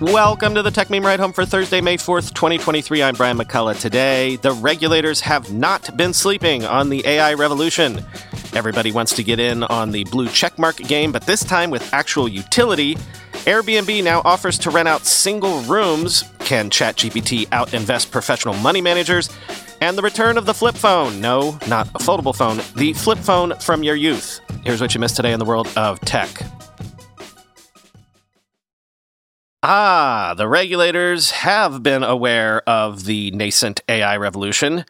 Welcome to the Techmeme Ride Home for Thursday, May 4th, 2023. I'm Brian McCullough. Today, the regulators have not been sleeping on the AI revolution. Everybody wants to get in on the blue checkmark game, but this time with actual utility. Airbnb now offers to rent out single rooms. Can ChatGPT out-invest professional money managers? And the return of the flip phone. No, not a foldable phone, the flip phone from your youth. Here's what you missed today in the world of tech. Ah, the regulators have been aware of the nascent AI revolution.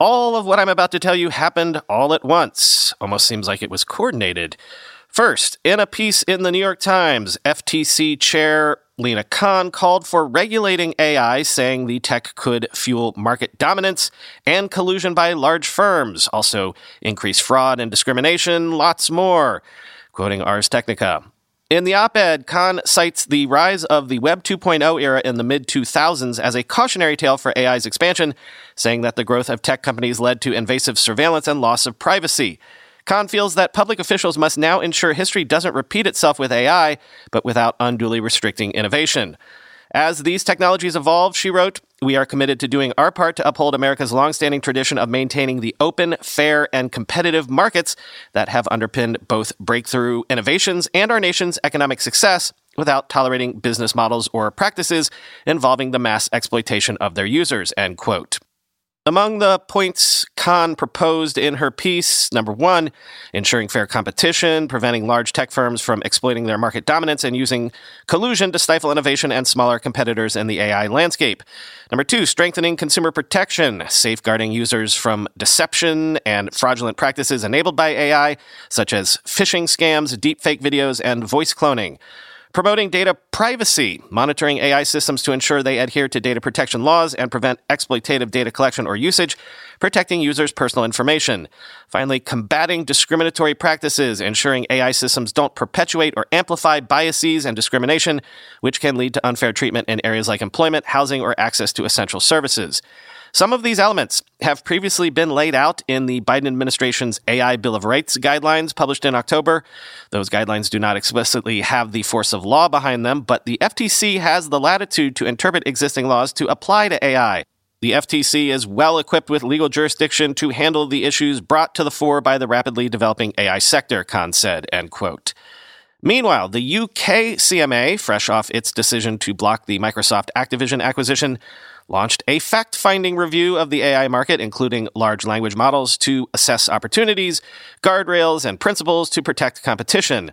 All of what I'm about to tell you happened all at once. Almost seems like it was coordinated. First, in a piece in the New York Times, FTC Chair Lina Khan called for regulating AI, saying the tech could fuel market dominance and collusion by large firms, also increase fraud and discrimination, lots more. Quoting Ars Technica. In the op ed, Khan cites the rise of the Web 2.0 era in the mid 2000s as a cautionary tale for AI's expansion, saying that the growth of tech companies led to invasive surveillance and loss of privacy. Khan feels that public officials must now ensure history doesn't repeat itself with AI, but without unduly restricting innovation. As these technologies evolve, she wrote, we are committed to doing our part to uphold America's longstanding tradition of maintaining the open, fair, and competitive markets that have underpinned both breakthrough innovations and our nation's economic success without tolerating business models or practices involving the mass exploitation of their users, end quote. Among the points Khan proposed in her piece, number one, ensuring fair competition, preventing large tech firms from exploiting their market dominance and using collusion to stifle innovation and smaller competitors in the AI landscape. Number two, strengthening consumer protection, safeguarding users from deception and fraudulent practices enabled by AI, such as phishing scams, deepfake videos, and voice cloning promoting data privacy, monitoring AI systems to ensure they adhere to data protection laws and prevent exploitative data collection or usage, protecting users' personal information. Finally, combating discriminatory practices, ensuring AI systems don't perpetuate or amplify biases and discrimination, which can lead to unfair treatment in areas like employment, housing, or access to essential services. Some of these elements have previously been laid out in the Biden administration's AI Bill of Rights guidelines published in October. Those guidelines do not explicitly have the force of law behind them, but the FTC has the latitude to interpret existing laws to apply to AI. The FTC is well equipped with legal jurisdiction to handle the issues brought to the fore by the rapidly developing AI sector, Khan said, end quote. Meanwhile, the UK CMA, fresh off its decision to block the Microsoft Activision acquisition, launched a fact finding review of the AI market, including large language models to assess opportunities, guardrails, and principles to protect competition.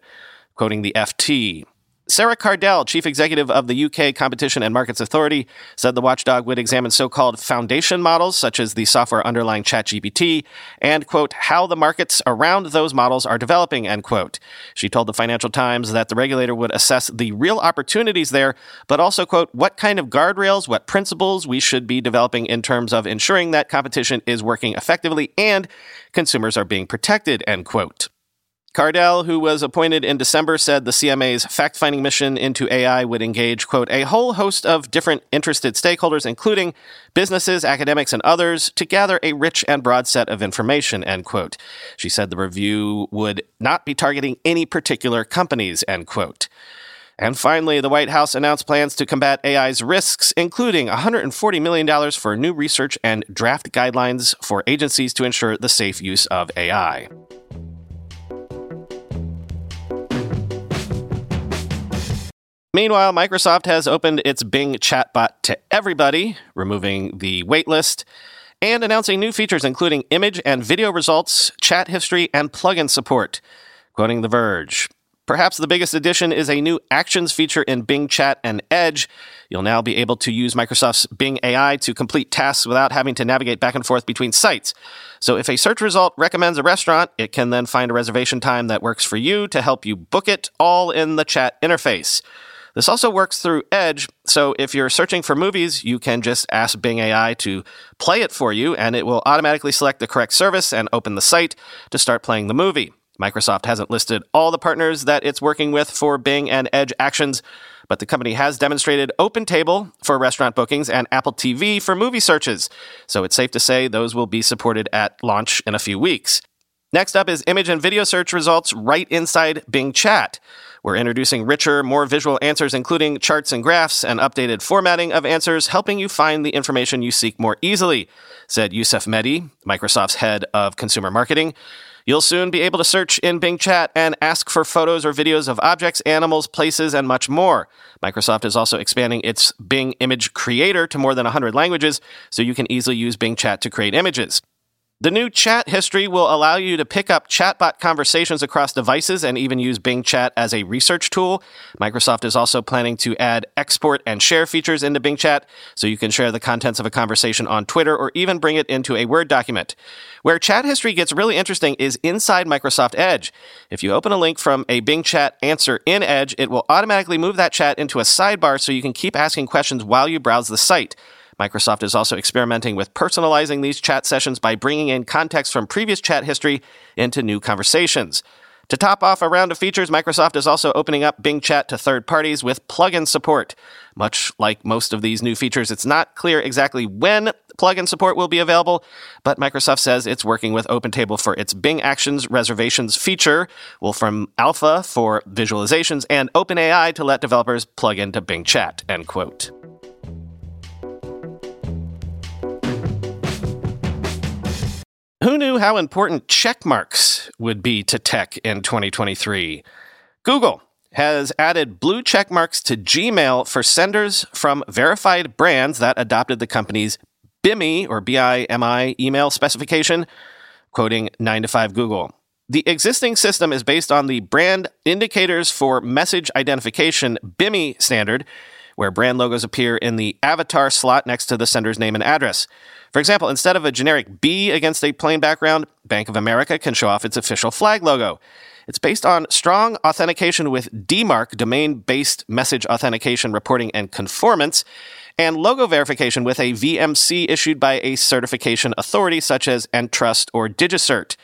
Quoting the FT, Sarah Cardell, chief executive of the UK Competition and Markets Authority, said the watchdog would examine so-called foundation models, such as the software underlying ChatGPT, and, quote, how the markets around those models are developing, end quote. She told the Financial Times that the regulator would assess the real opportunities there, but also, quote, what kind of guardrails, what principles we should be developing in terms of ensuring that competition is working effectively and consumers are being protected, end quote. Cardell, who was appointed in December, said the CMA's fact finding mission into AI would engage, quote, a whole host of different interested stakeholders, including businesses, academics, and others, to gather a rich and broad set of information, end quote. She said the review would not be targeting any particular companies, end quote. And finally, the White House announced plans to combat AI's risks, including $140 million for new research and draft guidelines for agencies to ensure the safe use of AI. Meanwhile, Microsoft has opened its Bing chatbot to everybody, removing the waitlist, and announcing new features including image and video results, chat history, and plugin support. Quoting The Verge. Perhaps the biggest addition is a new actions feature in Bing Chat and Edge. You'll now be able to use Microsoft's Bing AI to complete tasks without having to navigate back and forth between sites. So if a search result recommends a restaurant, it can then find a reservation time that works for you to help you book it all in the chat interface. This also works through Edge, so if you're searching for movies, you can just ask Bing AI to play it for you, and it will automatically select the correct service and open the site to start playing the movie. Microsoft hasn't listed all the partners that it's working with for Bing and Edge actions, but the company has demonstrated OpenTable for restaurant bookings and Apple TV for movie searches, so it's safe to say those will be supported at launch in a few weeks. Next up is image and video search results right inside Bing Chat. We're introducing richer, more visual answers, including charts and graphs and updated formatting of answers, helping you find the information you seek more easily, said Yusuf Mehdi, Microsoft's head of consumer marketing. You'll soon be able to search in Bing Chat and ask for photos or videos of objects, animals, places, and much more. Microsoft is also expanding its Bing Image Creator to more than 100 languages, so you can easily use Bing Chat to create images. The new chat history will allow you to pick up chatbot conversations across devices and even use Bing Chat as a research tool. Microsoft is also planning to add export and share features into Bing Chat so you can share the contents of a conversation on Twitter or even bring it into a Word document. Where chat history gets really interesting is inside Microsoft Edge. If you open a link from a Bing Chat answer in Edge, it will automatically move that chat into a sidebar so you can keep asking questions while you browse the site. Microsoft is also experimenting with personalizing these chat sessions by bringing in context from previous chat history into new conversations. To top off a round of features, Microsoft is also opening up Bing Chat to third parties with plugin support. Much like most of these new features, it's not clear exactly when plugin support will be available, but Microsoft says it's working with OpenTable for its Bing Actions reservations feature, Wolfram Alpha for visualizations, and OpenAI to let developers plug into Bing Chat. End quote. Who knew how important check marks would be to tech in 2023? Google has added blue check marks to Gmail for senders from verified brands that adopted the company's BIMI or BIMI email specification, quoting 9 to 5 Google. The existing system is based on the Brand Indicators for Message Identification BIMI standard, where brand logos appear in the avatar slot next to the sender's name and address. For example, instead of a generic B against a plain background, Bank of America can show off its official flag logo. It's based on strong authentication with DMARC, domain based message authentication reporting and conformance, and logo verification with a VMC issued by a certification authority such as Entrust or DigiCert.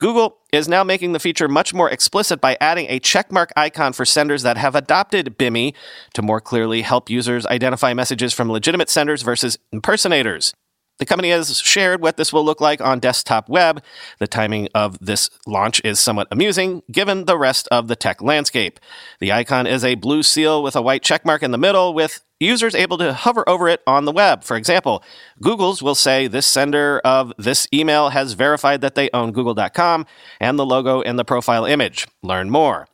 Google is now making the feature much more explicit by adding a checkmark icon for senders that have adopted BIMI to more clearly help users identify messages from legitimate senders versus impersonators. The company has shared what this will look like on desktop web. The timing of this launch is somewhat amusing given the rest of the tech landscape. The icon is a blue seal with a white checkmark in the middle with users able to hover over it on the web. For example, Google's will say this sender of this email has verified that they own google.com and the logo in the profile image. Learn more.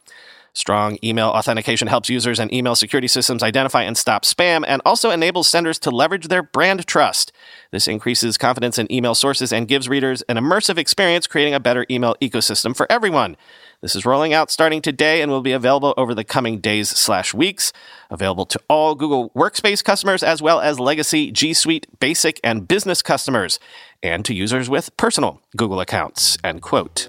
Strong email authentication helps users and email security systems identify and stop spam and also enables senders to leverage their brand trust. This increases confidence in email sources and gives readers an immersive experience, creating a better email ecosystem for everyone. This is rolling out starting today and will be available over the coming days slash weeks. Available to all Google Workspace customers as well as legacy G Suite basic and business customers, and to users with personal Google accounts. End quote.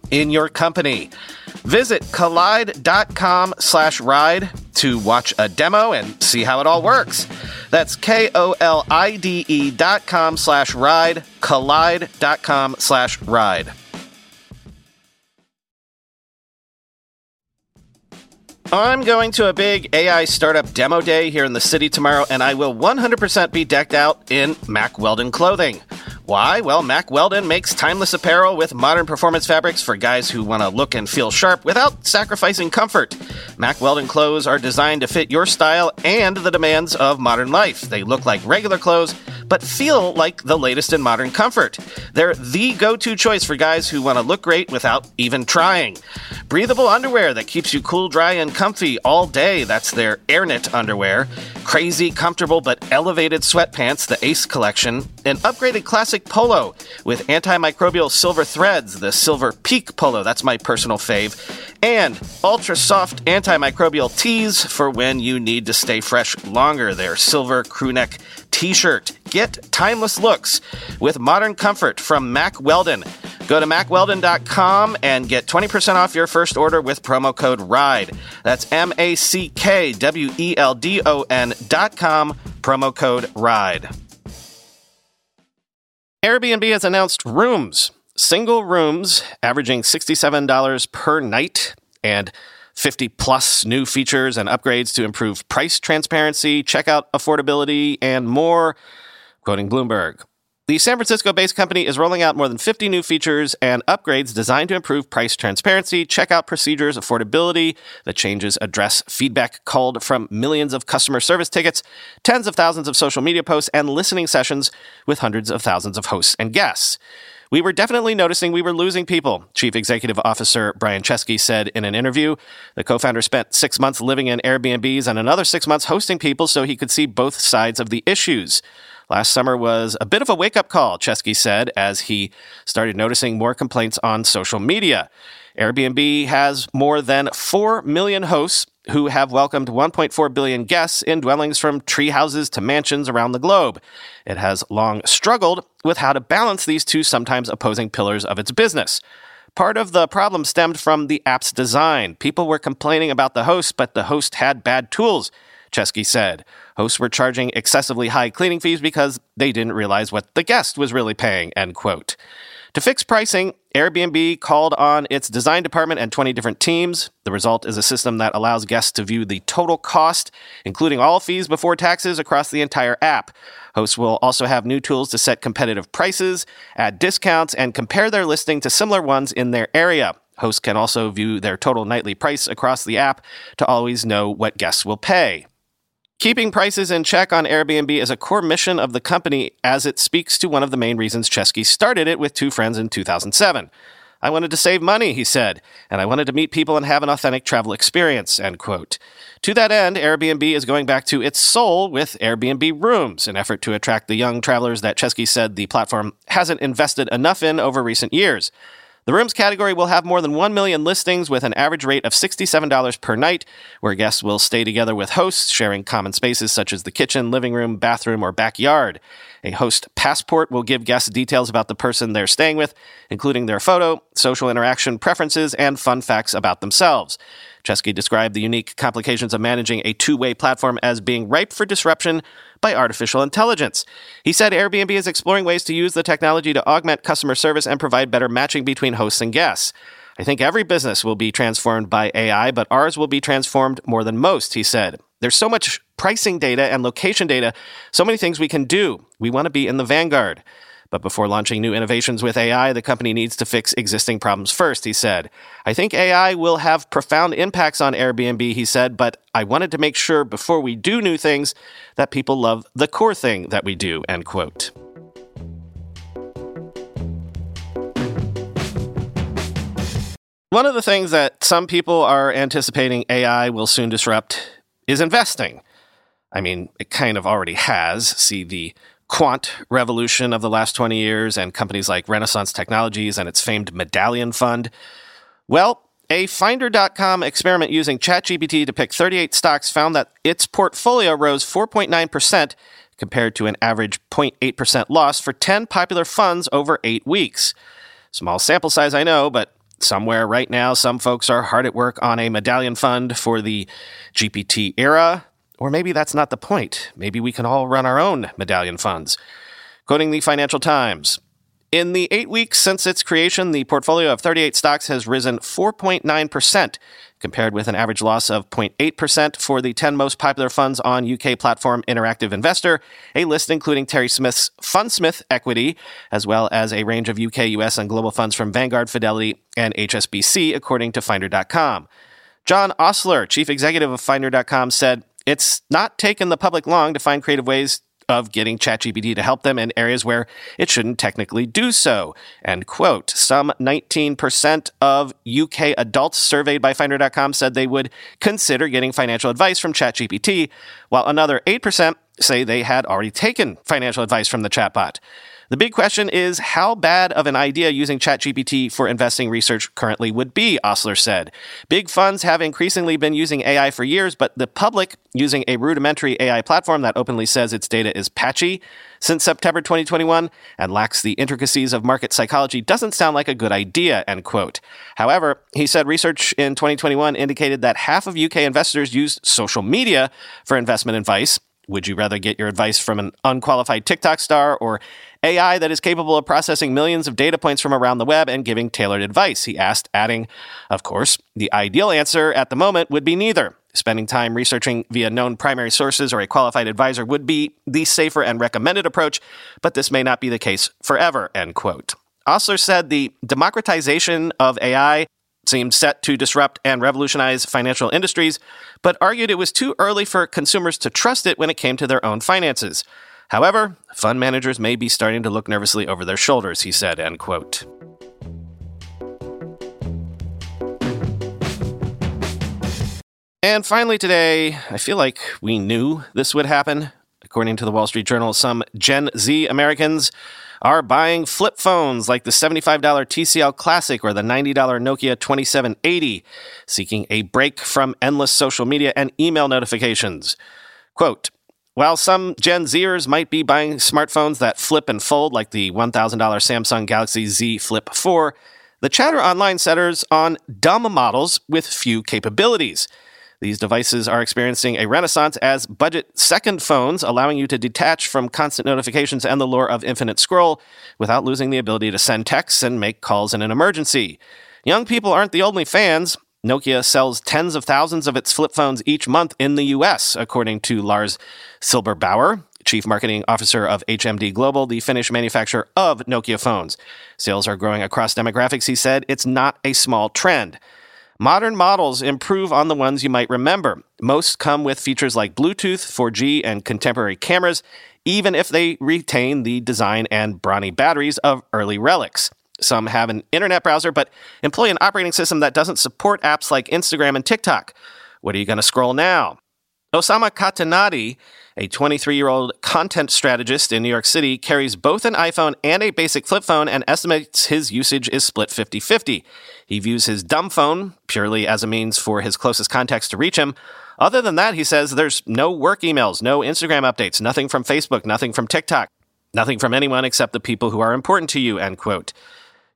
in your company. Visit kolide.com slash ride to watch a demo and see how it all works. That's K-O-L-I-D-E dot com slash ride, kolide.com slash ride. I'm going to a big AI startup demo day here in the city tomorrow, and I will 100% be decked out in Mack Weldon clothing. Why? Well, Mack Weldon makes timeless apparel with modern performance fabrics for guys who want to look and feel sharp without sacrificing comfort. Mack Weldon clothes are designed to fit your style and the demands of modern life. They look like regular clothes, but feel like the latest in modern comfort. They're the go to choice for guys who want to look great without even trying. Breathable underwear that keeps you cool, dry, and comfy all day. That's their AirKnit underwear. Crazy, comfortable, but elevated sweatpants, the Ace collection. An upgraded classic polo with antimicrobial silver threads, the Silver Peak polo. That's my personal fave. And ultra soft antimicrobial tees for when you need to stay fresh longer. Their silver crewneck t shirt. Get timeless looks with modern comfort from Mack Weldon. Go to mackweldon.com and get 20% off your first order with promo code RIDE. That's M A C K W E L D O N.com, promo code RIDE. Airbnb has announced rooms, single rooms averaging $67 per night, and 50 plus new features and upgrades to improve price transparency, checkout affordability, and more. Quoting Bloomberg. The San Francisco based company is rolling out more than 50 new features and upgrades designed to improve price transparency, checkout procedures, affordability. The changes address feedback called from millions of customer service tickets, tens of thousands of social media posts, and listening sessions with hundreds of thousands of hosts and guests. We were definitely noticing we were losing people, Chief Executive Officer Brian Chesky said in an interview. The co founder spent six months living in Airbnbs and another six months hosting people so he could see both sides of the issues. Last summer was a bit of a wake up call, Chesky said, as he started noticing more complaints on social media. Airbnb has more than 4 million hosts who have welcomed 1.4 billion guests in dwellings from tree houses to mansions around the globe. It has long struggled with how to balance these two sometimes opposing pillars of its business. Part of the problem stemmed from the app's design. People were complaining about the host, but the host had bad tools. Chesky said. Hosts were charging excessively high cleaning fees because they didn't realize what the guest was really paying, end quote. To fix pricing, Airbnb called on its design department and 20 different teams. The result is a system that allows guests to view the total cost, including all fees before taxes, across the entire app. Hosts will also have new tools to set competitive prices, add discounts, and compare their listing to similar ones in their area. Hosts can also view their total nightly price across the app to always know what guests will pay. Keeping prices in check on Airbnb is a core mission of the company as it speaks to one of the main reasons Chesky started it with two friends in 2007. I wanted to save money, he said, and I wanted to meet people and have an authentic travel experience, end quote. To that end, Airbnb is going back to its soul with Airbnb Rooms, an effort to attract the young travelers that Chesky said the platform hasn't invested enough in over recent years. The rooms category will have more than 1 million listings with an average rate of $67 per night, where guests will stay together with hosts, sharing common spaces such as the kitchen, living room, bathroom, or backyard. A host passport will give guests details about the person they're staying with, including their photo, social interaction preferences, and fun facts about themselves. Chesky described the unique complications of managing a two way platform as being ripe for disruption by artificial intelligence. He said Airbnb is exploring ways to use the technology to augment customer service and provide better matching between hosts and guests. I think every business will be transformed by AI, but ours will be transformed more than most, he said. There's so much pricing data and location data, so many things we can do. We want to be in the vanguard. But before launching new innovations with AI, the company needs to fix existing problems first, he said. I think AI will have profound impacts on Airbnb, he said, but I wanted to make sure before we do new things that people love the core thing that we do, end quote. One of the things that some people are anticipating AI will soon disrupt is investing. I mean, it kind of already has. See the quant revolution of the last 20 years and companies like Renaissance Technologies and its famed Medallion Fund? Well, a Finder.com experiment using ChatGPT to pick 38 stocks found that its portfolio rose 4.9% compared to an average 0.8% loss for 10 popular funds over eight weeks. Small sample size, I know, but somewhere right now, some folks are hard at work on a medallion fund for the GPT era. Or maybe that's not the point. Maybe we can all run our own medallion funds. Quoting the Financial Times In the eight weeks since its creation, the portfolio of 38 stocks has risen 4.9%, compared with an average loss of 0.8% for the 10 most popular funds on UK platform Interactive Investor, a list including Terry Smith's Fundsmith Equity, as well as a range of UK, US, and global funds from Vanguard, Fidelity, and HSBC, according to Finder.com. John Ostler, chief executive of Finder.com, said, It's not taken the public long to find creative ways of getting ChatGPT to help them in areas where it shouldn't technically do so. End quote. Some 19% of UK adults surveyed by Finder.com said they would consider getting financial advice from ChatGPT, while another 8% say they had already taken financial advice from the chatbot. The big question is how bad of an idea using ChatGPT for investing research currently would be, Ostler said. Big funds have increasingly been using AI for years, but the public using a rudimentary AI platform that openly says its data is patchy since September 2021 and lacks the intricacies of market psychology doesn't sound like a good idea, end quote. However, he said research in 2021 indicated that half of UK investors used social media for investment advice. Would you rather get your advice from an unqualified TikTok star or AI that is capable of processing millions of data points from around the web and giving tailored advice, he asked, adding, Of course, the ideal answer at the moment would be neither. Spending time researching via known primary sources or a qualified advisor would be the safer and recommended approach, but this may not be the case forever, end quote. Ostler said the democratization of AI seemed set to disrupt and revolutionize financial industries, but argued it was too early for consumers to trust it when it came to their own finances. However, fund managers may be starting to look nervously over their shoulders, he said, end quote. And finally, today, I feel like we knew this would happen. According to the Wall Street Journal, some Gen Z Americans are buying flip phones like the $75 TCL Classic or the $90 Nokia 2780, seeking a break from endless social media and email notifications. Quote, while some Gen Zers might be buying smartphones that flip and fold, like the $1,000 Samsung Galaxy Z Flip 4, the chatter online centers on dumb models with few capabilities. These devices are experiencing a renaissance as budget second phones, allowing you to detach from constant notifications and the lure of infinite scroll without losing the ability to send texts and make calls in an emergency. Young people aren't the only fans. Nokia sells tens of thousands of its flip phones each month in the US, according to Lars Silberbauer, Chief Marketing Officer of HMD Global, the Finnish manufacturer of Nokia phones. Sales are growing across demographics, he said. It's not a small trend. Modern models improve on the ones you might remember. Most come with features like Bluetooth, 4G, and contemporary cameras, even if they retain the design and brawny batteries of early relics. Some have an internet browser, but employ an operating system that doesn't support apps like Instagram and TikTok. What are you going to scroll now? Osama Katanadi, a 23 year old content strategist in New York City, carries both an iPhone and a basic flip phone and estimates his usage is split 50 50. He views his dumb phone purely as a means for his closest contacts to reach him. Other than that, he says there's no work emails, no Instagram updates, nothing from Facebook, nothing from TikTok, nothing from anyone except the people who are important to you, end quote.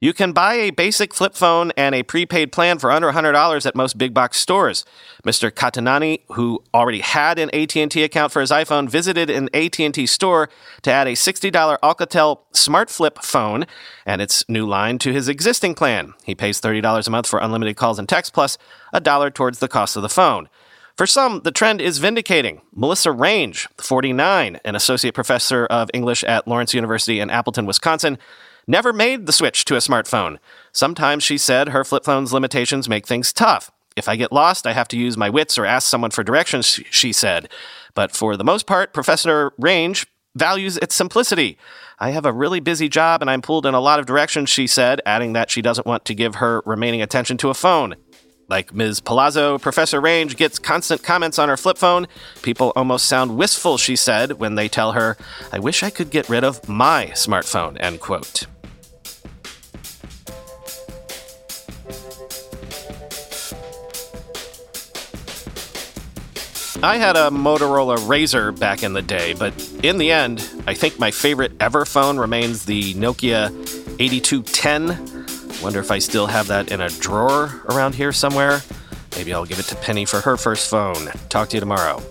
You can buy a basic flip phone and a prepaid plan for under $100 at most big box stores. Mr. Katanani, who already had an AT&T account for his iPhone, visited an AT&T store to add a $60 Alcatel Smart Flip phone and its new line to his existing plan. He pays $30 a month for unlimited calls and texts plus a dollar towards the cost of the phone. For some, the trend is vindicating. Melissa Range, 49, an associate professor of English at Lawrence University in Appleton, Wisconsin, never made the switch to a smartphone. Sometimes she said her flip phone's limitations make things tough. If I get lost, I have to use my wits or ask someone for directions, she said. But for the most part, Professor Range values its simplicity. I have a really busy job and I'm pulled in a lot of directions, she said, adding that she doesn't want to give her remaining attention to a phone. Like Ms. Palazzo, Professor Range gets constant comments on her flip phone. People almost sound wistful, she said, when they tell her, I wish I could get rid of my smartphone, end quote. I had a Motorola Razr back in the day, but in the end, I think my favorite ever phone remains the Nokia 8210. Wonder if I still have that in a drawer around here somewhere. Maybe I'll give it to Penny for her first phone. Talk to you tomorrow.